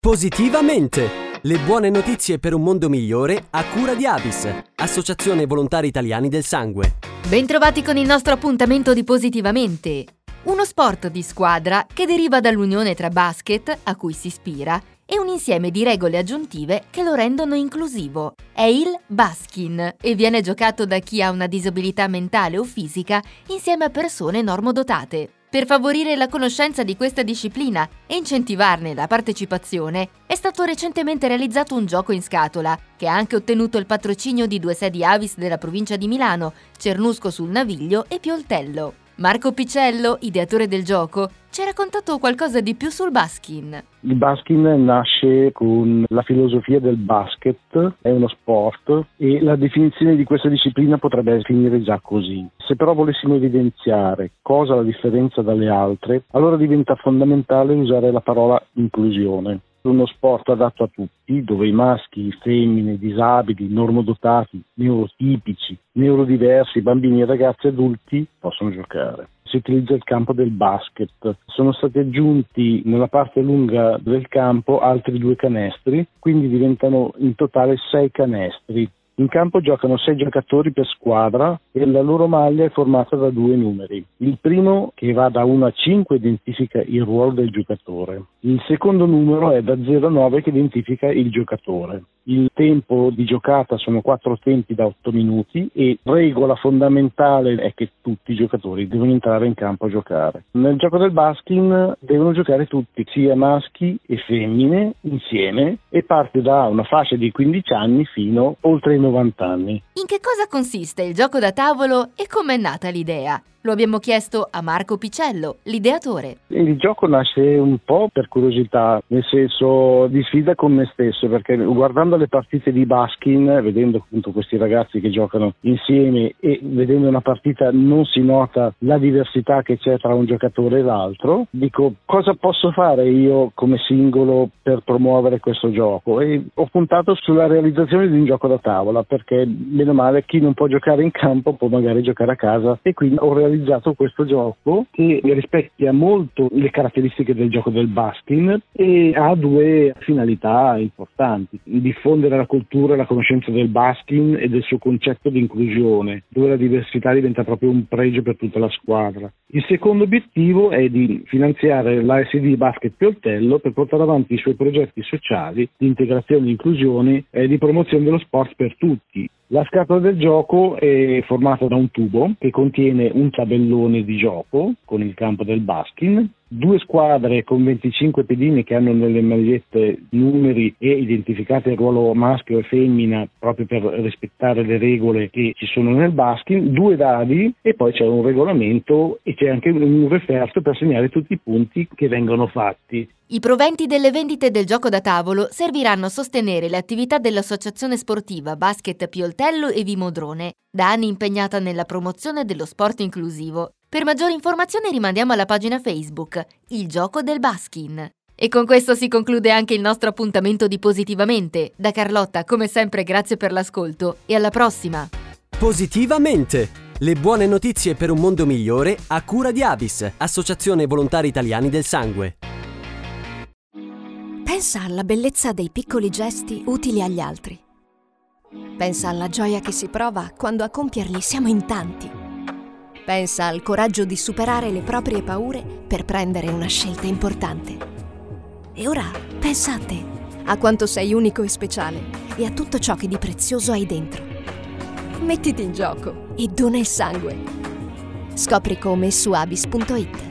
Positivamente! Le buone notizie per un mondo migliore a cura di Avis, Associazione Volontari Italiani del Sangue. Bentrovati con il nostro appuntamento di Positivamente. Uno sport di squadra che deriva dall'unione tra basket, a cui si ispira, e un insieme di regole aggiuntive che lo rendono inclusivo. È il baskin e viene giocato da chi ha una disabilità mentale o fisica insieme a persone normodotate. Per favorire la conoscenza di questa disciplina e incentivarne la partecipazione, è stato recentemente realizzato un gioco in scatola, che ha anche ottenuto il patrocinio di due sedi Avis della provincia di Milano, Cernusco sul Naviglio e Pioltello. Marco Picello, ideatore del gioco, ci ha raccontato qualcosa di più sul baskin. Il baskin nasce con la filosofia del basket, è uno sport e la definizione di questa disciplina potrebbe finire già così. Se però volessimo evidenziare cosa la differenza dalle altre, allora diventa fondamentale usare la parola inclusione uno sport adatto a tutti, dove i maschi, femmine, disabili, normodotati, neurotipici, neurodiversi, bambini, ragazzi e adulti possono giocare. Si utilizza il campo del basket. Sono stati aggiunti nella parte lunga del campo altri due canestri, quindi diventano in totale sei canestri in campo giocano sei giocatori per squadra e la loro maglia è formata da due numeri. Il primo, che va da 1 a 5, identifica il ruolo del giocatore. Il secondo numero è da 0 a 9 che identifica il giocatore. Il tempo di giocata sono quattro tempi da 8 minuti e regola fondamentale è che tutti i giocatori devono entrare in campo a giocare. Nel gioco del baskin devono giocare tutti, sia maschi e femmine insieme e parte da una fascia di 15 anni fino oltre i 90 anni. In che cosa consiste il gioco da tavolo e com'è nata l'idea? Lo abbiamo chiesto a Marco Picello, l'ideatore. Il gioco nasce un po' per curiosità, nel senso di sfida con me stesso, perché guardando le partite di Baskin, vedendo appunto questi ragazzi che giocano insieme e vedendo una partita non si nota la diversità che c'è tra un giocatore e l'altro, dico cosa posso fare io come singolo per promuovere questo gioco e ho puntato sulla realizzazione di un gioco da tavola, perché meno male chi non può giocare in campo può magari giocare a casa e quindi ho realizzato realizzato questo gioco che rispecchia molto le caratteristiche del gioco del baskin e ha due finalità importanti. Diffondere la cultura e la conoscenza del baskin e del suo concetto di inclusione, dove la diversità diventa proprio un pregio per tutta la squadra. Il secondo obiettivo è di finanziare l'ASD Basket Pioltello per portare avanti i suoi progetti sociali di integrazione e inclusione e di promozione dello sport per tutti, la scatola del gioco è formata da un tubo che contiene un tabellone di gioco con il campo del baskin, due squadre con 25 pedine che hanno nelle magliette numeri e identificate il ruolo maschio e femmina proprio per rispettare le regole che ci sono nel baskin, due dadi e poi c'è un regolamento e c'è anche un referto per segnare tutti i punti che vengono fatti. I proventi delle vendite del gioco da tavolo serviranno a sostenere le attività dell'associazione sportiva Basket Pioltello e Vimodrone, da anni impegnata nella promozione dello sport inclusivo. Per maggiori informazioni rimandiamo alla pagina Facebook Il gioco del Baskin. E con questo si conclude anche il nostro appuntamento di Positivamente. Da Carlotta, come sempre, grazie per l'ascolto e alla prossima. Positivamente! Le buone notizie per un mondo migliore a cura di Avis, Associazione Volontari Italiani del Sangue. Pensa alla bellezza dei piccoli gesti utili agli altri. Pensa alla gioia che si prova quando a compierli siamo in tanti Pensa al coraggio di superare le proprie paure per prendere una scelta importante. E ora pensa a te, a quanto sei unico e speciale e a tutto ciò che di prezioso hai dentro. Mettiti in gioco e dona il sangue. Scopri come su abis.it.